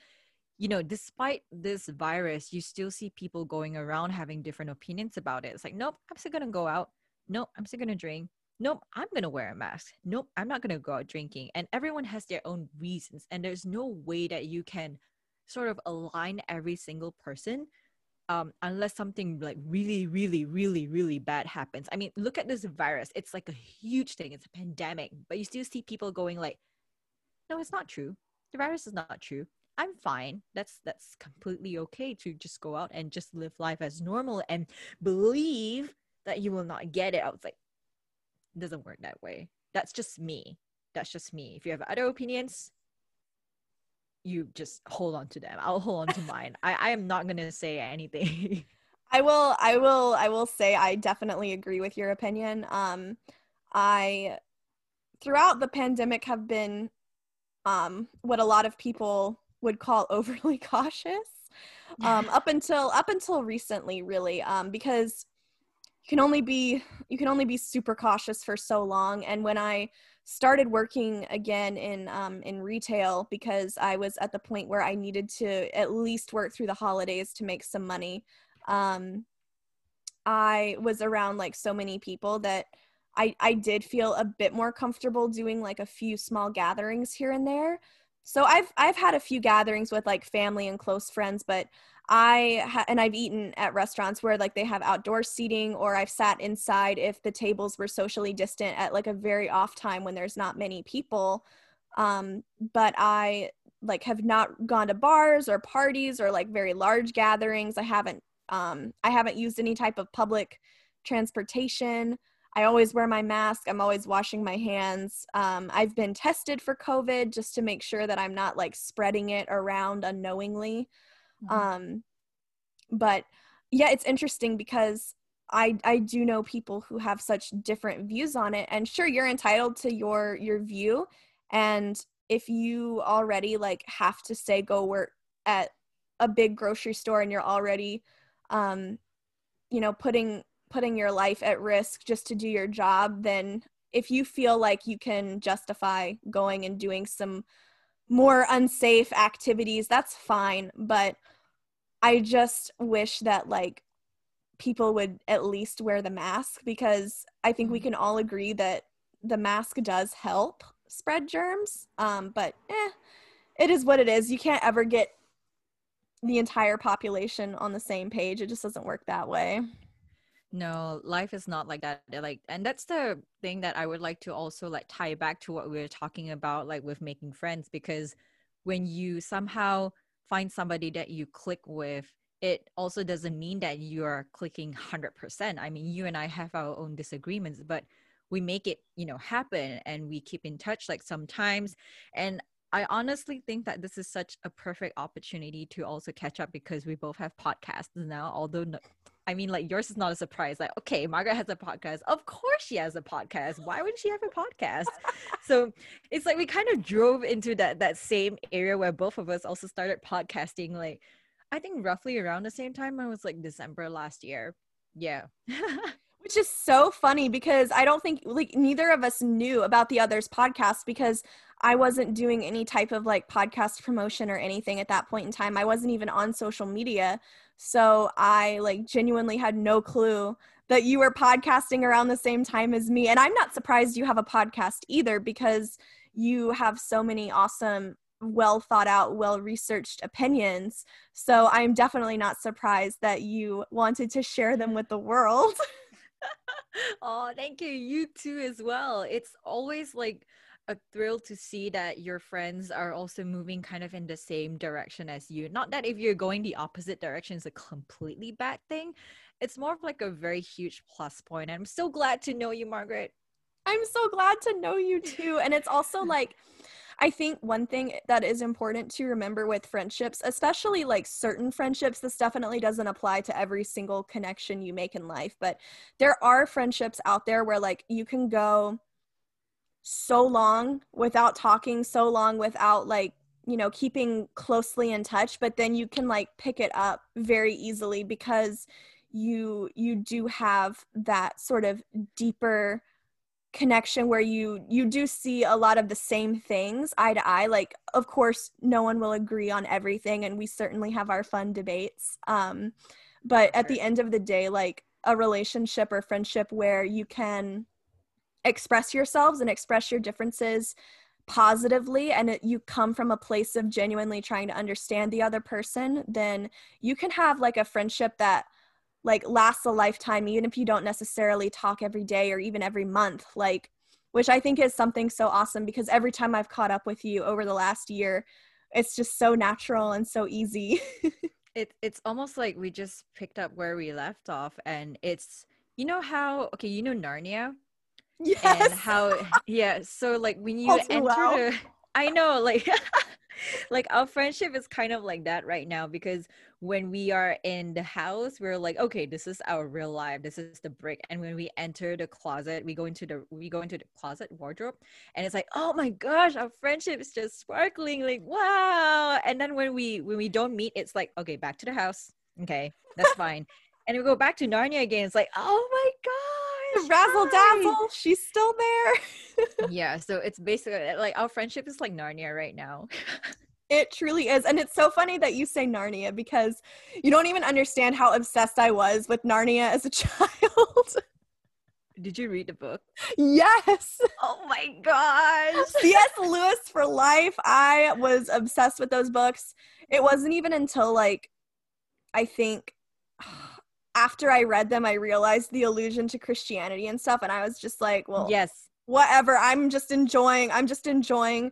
you know, despite this virus, you still see people going around having different opinions about it. It's like, nope, I'm still gonna go out. Nope, I'm still gonna drink nope, I'm going to wear a mask. Nope, I'm not going to go out drinking. And everyone has their own reasons. And there's no way that you can sort of align every single person um, unless something like really, really, really, really bad happens. I mean, look at this virus. It's like a huge thing. It's a pandemic, but you still see people going like, no, it's not true. The virus is not true. I'm fine. That's that's completely okay to just go out and just live life as normal and believe that you will not get it. I was like, it doesn't work that way. That's just me. That's just me. If you have other opinions, you just hold on to them. I'll hold on to mine. I, I am not gonna say anything. I will I will I will say I definitely agree with your opinion. Um I throughout the pandemic have been um what a lot of people would call overly cautious. Um up until up until recently really um because you can only be you can only be super cautious for so long and when i started working again in um, in retail because i was at the point where i needed to at least work through the holidays to make some money. Um, i was around like so many people that I, I did feel a bit more comfortable doing like a few small gatherings here and there so i've i've had a few gatherings with like family and close friends but I ha- and I've eaten at restaurants where like they have outdoor seating or I've sat inside if the tables were socially distant at like a very off time when there's not many people. Um, but I like have not gone to bars or parties or like very large gatherings. I haven't um, I haven't used any type of public transportation. I always wear my mask. I'm always washing my hands. Um, I've been tested for COVID just to make sure that I'm not like spreading it around unknowingly. Mm-hmm. Um, but yeah, it's interesting because I I do know people who have such different views on it, and sure, you're entitled to your your view, and if you already like have to say go work at a big grocery store and you're already um you know putting putting your life at risk just to do your job then if you feel like you can justify going and doing some more unsafe activities, that's fine. But I just wish that like people would at least wear the mask because I think we mm-hmm. can all agree that the mask does help spread germs. Um, but eh, it is what it is. You can't ever get the entire population on the same page. It just doesn't work that way. No, life is not like that. Uh, like, and that's the thing that I would like to also like tie back to what we were talking about, like with making friends, because when you somehow find somebody that you click with, it also doesn't mean that you are clicking 100%. I mean, you and I have our own disagreements, but we make it, you know, happen and we keep in touch like sometimes. And I honestly think that this is such a perfect opportunity to also catch up because we both have podcasts now, although no, I mean, like yours is not a surprise. Like, okay, Margaret has a podcast. Of course she has a podcast. Why wouldn't she have a podcast? so it's like we kind of drove into that that same area where both of us also started podcasting. Like, I think roughly around the same time. I was like December last year. Yeah. Which is so funny because I don't think like neither of us knew about the other's podcast because I wasn't doing any type of like podcast promotion or anything at that point in time. I wasn't even on social media. So I like genuinely had no clue that you were podcasting around the same time as me. And I'm not surprised you have a podcast either because you have so many awesome, well thought out, well researched opinions. So I'm definitely not surprised that you wanted to share them with the world. oh, thank you. You too, as well. It's always like a thrill to see that your friends are also moving kind of in the same direction as you. Not that if you're going the opposite direction is a completely bad thing. It's more of like a very huge plus point. I'm so glad to know you, Margaret. I'm so glad to know you too. And it's also like, I think one thing that is important to remember with friendships, especially like certain friendships, this definitely doesn't apply to every single connection you make in life, but there are friendships out there where like you can go so long without talking, so long without like, you know, keeping closely in touch, but then you can like pick it up very easily because you you do have that sort of deeper connection where you you do see a lot of the same things eye to eye. Like of course no one will agree on everything and we certainly have our fun debates um but at the end of the day like a relationship or friendship where you can express yourselves and express your differences positively and it, you come from a place of genuinely trying to understand the other person then you can have like a friendship that like lasts a lifetime even if you don't necessarily talk every day or even every month like which i think is something so awesome because every time i've caught up with you over the last year it's just so natural and so easy. It, it's almost like we just picked up where we left off and it's you know how okay you know narnia yes. and how yeah so like when you enter well. the i know like like our friendship is kind of like that right now because when we are in the house we're like okay this is our real life. This is the brick. And when we enter the closet we go into the we go into the closet wardrobe and it's like oh my gosh our friendship is just sparkling. Like wow. And then when we when we don't meet it's like okay back to the house. Okay that's fine. And we go back to narnia again. It's like oh my gosh razzle dazzle she's still there yeah so it's basically uh, like our friendship is like narnia right now It truly is. And it's so funny that you say Narnia because you don't even understand how obsessed I was with Narnia as a child. Did you read the book? Yes. Oh my gosh. C.S. Lewis for life. I was obsessed with those books. It wasn't even until like I think after I read them I realized the allusion to Christianity and stuff and I was just like, well, yes. Whatever. I'm just enjoying I'm just enjoying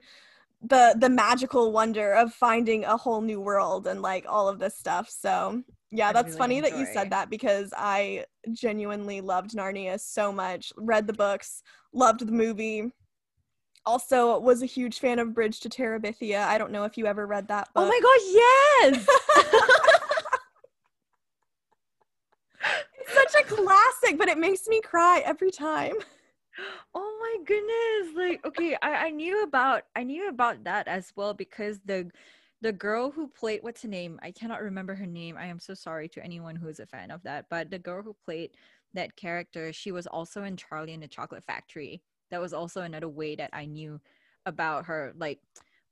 the the magical wonder of finding a whole new world and like all of this stuff. So yeah, that's really funny enjoy. that you said that because I genuinely loved Narnia so much. Read the books, loved the movie. Also was a huge fan of Bridge to Terabithia. I don't know if you ever read that book. Oh my gosh, yes. it's such a classic, but it makes me cry every time. Oh my goodness like okay I, I knew about i knew about that as well because the the girl who played what's her name? I cannot remember her name. I am so sorry to anyone who is a fan of that but the girl who played that character she was also in charlie and the chocolate factory. That was also another way that i knew about her like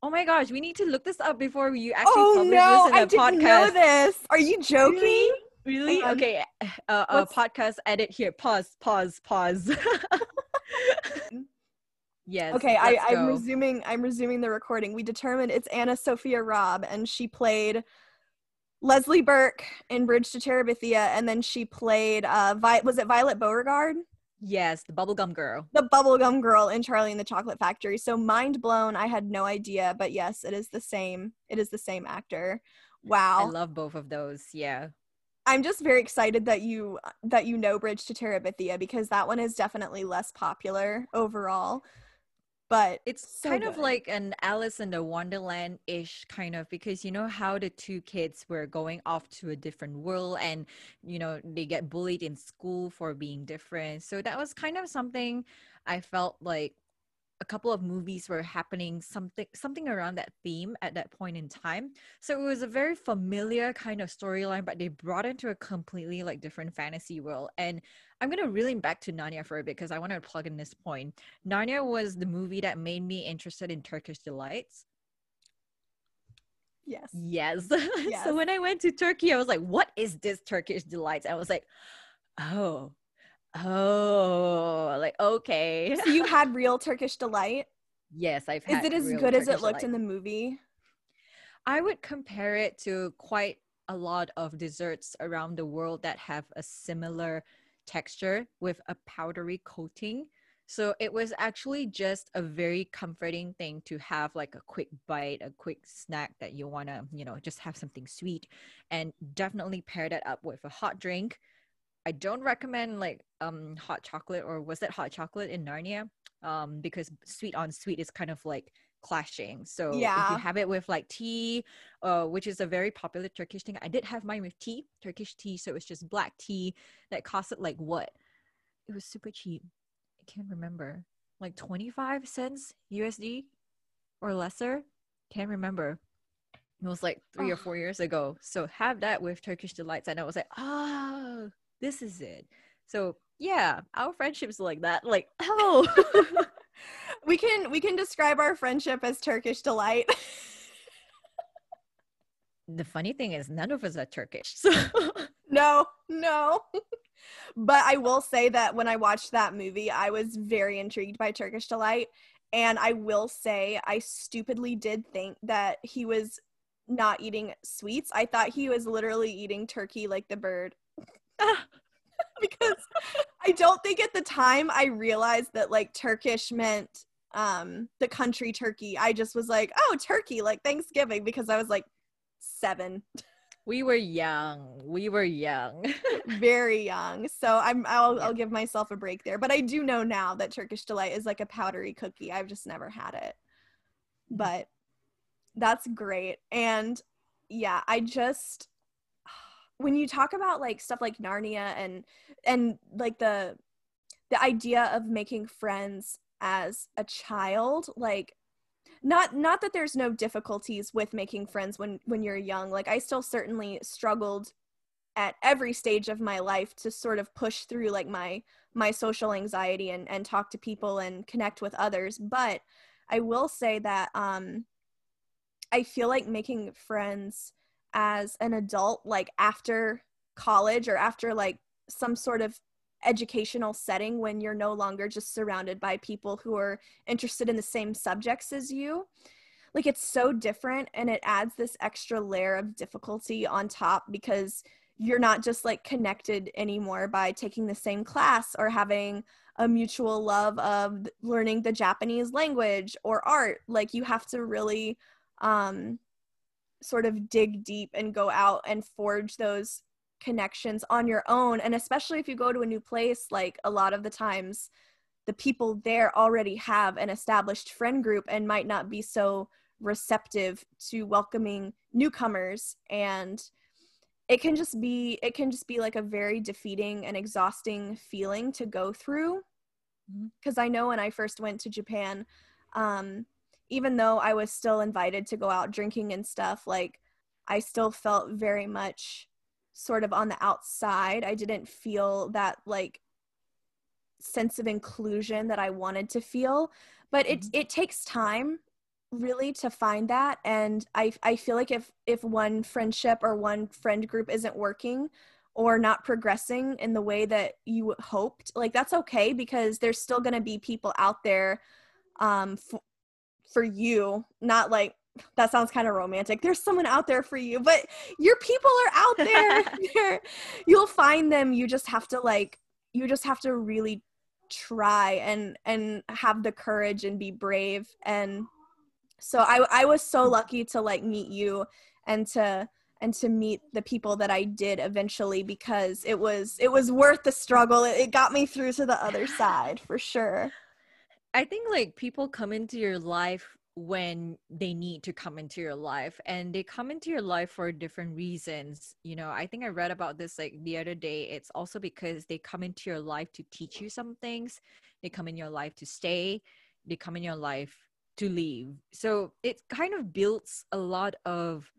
oh my gosh we need to look this up before you actually oh, publish no, this in a I didn't know this. Are you joking? Really? Really? Um, okay. Uh, uh, podcast edit here. Pause. Pause. Pause. yes. Okay. I, I'm resuming. I'm resuming the recording. We determined it's AnnaSophia Robb, and she played Leslie Burke in Bridge to Terabithia, and then she played. Uh, Vi- was it Violet Beauregarde? Yes, the bubblegum girl. The bubblegum girl in Charlie and the Chocolate Factory. So mind blown. I had no idea, but yes, it is the same. It is the same actor. Wow. I love both of those. Yeah. I'm just very excited that you that you know Bridge to Terabithia because that one is definitely less popular overall. But it's so kind good. of like an Alice in the Wonderland ish kind of because you know how the two kids were going off to a different world and you know they get bullied in school for being different. So that was kind of something I felt like a couple of movies were happening something something around that theme at that point in time. So it was a very familiar kind of storyline but they brought into a completely like different fantasy world. And i'm going to really back to narnia for a bit because i want to plug in this point. Narnia was the movie that made me interested in turkish delights. Yes. Yes, yes. so when i went to turkey i was like what is this turkish delights? I was like oh Oh, like okay. so you had real Turkish delight? Yes, I've Is it as good Turkish as it looked delight. in the movie? I would compare it to quite a lot of desserts around the world that have a similar texture with a powdery coating. So it was actually just a very comforting thing to have like a quick bite, a quick snack that you want to, you know, just have something sweet and definitely pair that up with a hot drink. I don't recommend like um hot chocolate or was it hot chocolate in Narnia? Um because sweet on sweet is kind of like clashing. So yeah. if you have it with like tea, uh, which is a very popular Turkish thing, I did have mine with tea, Turkish tea. So it's just black tea that costed like what? It was super cheap. I can't remember. Like 25 cents USD or lesser. Can't remember. It was like three oh. or four years ago. So have that with Turkish delights, and I was like, oh, this is it. So yeah, our friendship's like that. Like, oh, we can we can describe our friendship as Turkish delight. the funny thing is none of us are Turkish. So no, no. but I will say that when I watched that movie, I was very intrigued by Turkish delight. And I will say I stupidly did think that he was not eating sweets. I thought he was literally eating turkey like the bird. because I don't think at the time I realized that like Turkish meant um the country Turkey. I just was like, "Oh, Turkey, like Thanksgiving" because I was like 7. We were young. We were young. Very young. So I'm I'll. I'll give myself a break there. But I do know now that Turkish delight is like a powdery cookie. I've just never had it. Mm-hmm. But that's great. And yeah, I just when you talk about like stuff like Narnia and and like the the idea of making friends as a child like not not that there's no difficulties with making friends when when you're young. Like i still certainly struggled at every stage of my life to sort of push through like my my social anxiety and and talk to people and connect with others. But i will say that um i feel like making friends as an adult like after college or after like some sort of educational setting when you're no longer just surrounded by people who are interested in the same subjects as you like it's so different and it adds this extra layer of difficulty on top because you're not just like connected anymore by taking the same class or having a mutual love of learning the Japanese language or art. Like you have to really um sort of dig deep and go out and forge those connections on your own. And especially if you go to a new place like a lot of the times the people there already have an established friend group and might not be so receptive to welcoming newcomers. And it can just be it can just be like a very defeating and exhausting feeling to go through. Because mm-hmm. i know when i first went to japan um, even though I was still invited to go out drinking and stuff, like I still felt very much sort of on the outside. I didn't feel that like sense of inclusion that I wanted to feel. But it mm-hmm. it takes time really to find that and I I feel like if if one friendship or one friend group isn't working or not progressing in the way that you hoped, like that's okay because there's still going to be people out there um f- for you, not like that sounds kind of romantic. There's someone out there for you, but your people are out there. You'll find them. You just have to like you just have to really try and and have the courage and be brave and so I I was so lucky to like meet you and to and to meet the people that I did eventually because it was it was worth the struggle. It, it got me through to the other side for sure. I think like people come into your life when they need to come into your life and they come into your life for different reasons you know i think i read about this like the other day it's also because they come into your life to teach you some things they come in your life to stay they come in your life to leave so it kind of builds a lot of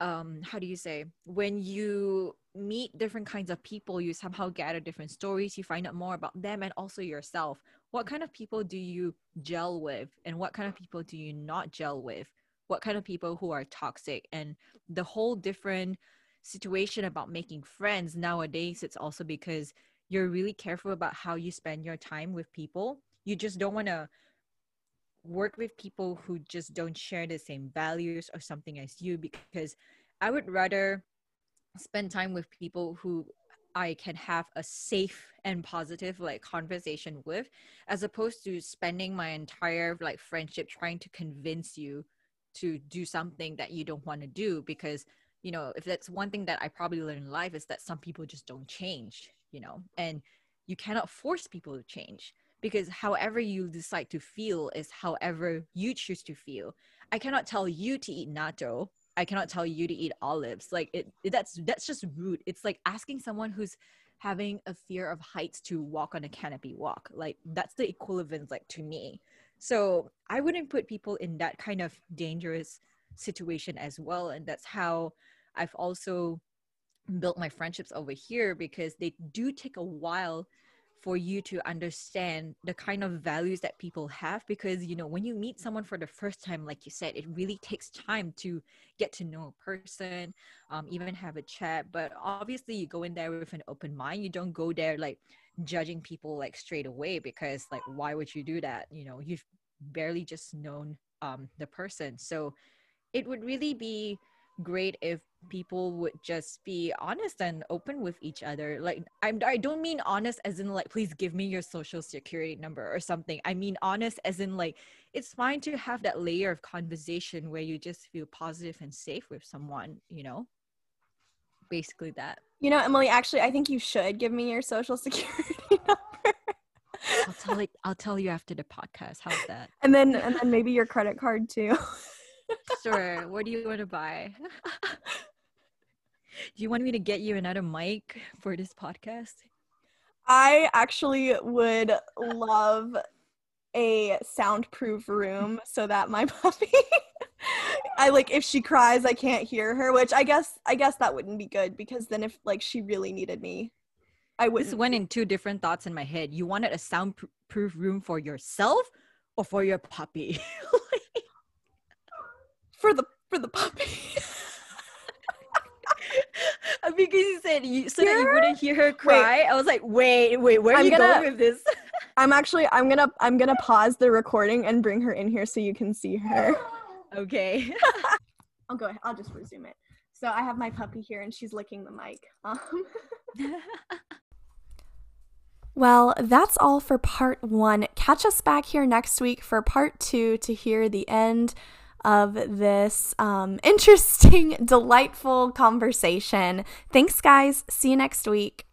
um how do you say when you meet different kinds of people you somehow gather different stories you find out more about them and also yourself. What kind of people do you gel with and what kind of people do you not gel with? What kind of people who are toxic? And the whole different situation about making friends nowadays it's also because you're really careful about how you spend your time with people. You just don't want to work with people who just don't share the same values or something as you because i would rather spend time with people who I can have a safe and positive like conversation with as opposed to spending my entire like friendship trying to convince you to do something that you don't want to do because you know if that's one thing that i probably learned in life is that some people just don't change you know and you cannot force people to change because however you decide to feel is however you choose to feel. I cannot tell you to eat natto. I cannot tell you to eat olives. Like it, it that's that's just rude. It's like asking someone who's having a fear of heights to walk on a canopy walk. Like that's the equivalent like to me. So i wouldn't put people in that kind of dangerous situation as well and that's how i've also built my friendships over here because they do take a while for you to understand the kind of values that people have because you know when you meet someone for the first time like you said it really takes time to get to know a person um, even have a chat. But obviously you go in there with an open mind. You don't go there like judging people like straight away because like why would you do that? You know you've barely just known um, the person. So it would really be great if people would just be honest and open with each other like I'm, i don't mean honest as in like please give me your social security number or something i mean honest as in like it's fine to have that layer of conversation where you just feel positive and safe with someone you know basically that you know emily actually i think you should give me your social security number I'll tell it. I'll tell you after the podcast. How's that? And then and then maybe your credit card too. sure. What do you want to buy? do you want me to get you another mic for this podcast? I actually would love a soundproof room so that my puppy I like if she cries I can't hear her, which I guess I guess that wouldn't be good because then if like she really needed me, I would This went in two different thoughts in my head. You wanted a soundproof room for yourself or for your puppy? for the for the puppy. because you said you, so that you wouldn't hear her cry. Wait. I was like, wait, wait, where are I'm you gonna, going with this? I'm actually I'm gonna I'm gonna pause the recording and bring her in here so you can see her. Okay. I'll go ahead. I'll just resume it. So I have my puppy here and she's licking the mic. Um. well, that's all for part one. Catch us back here next week for part two to hear the end of this um, interesting, delightful conversation. Thanks, guys. See you next week.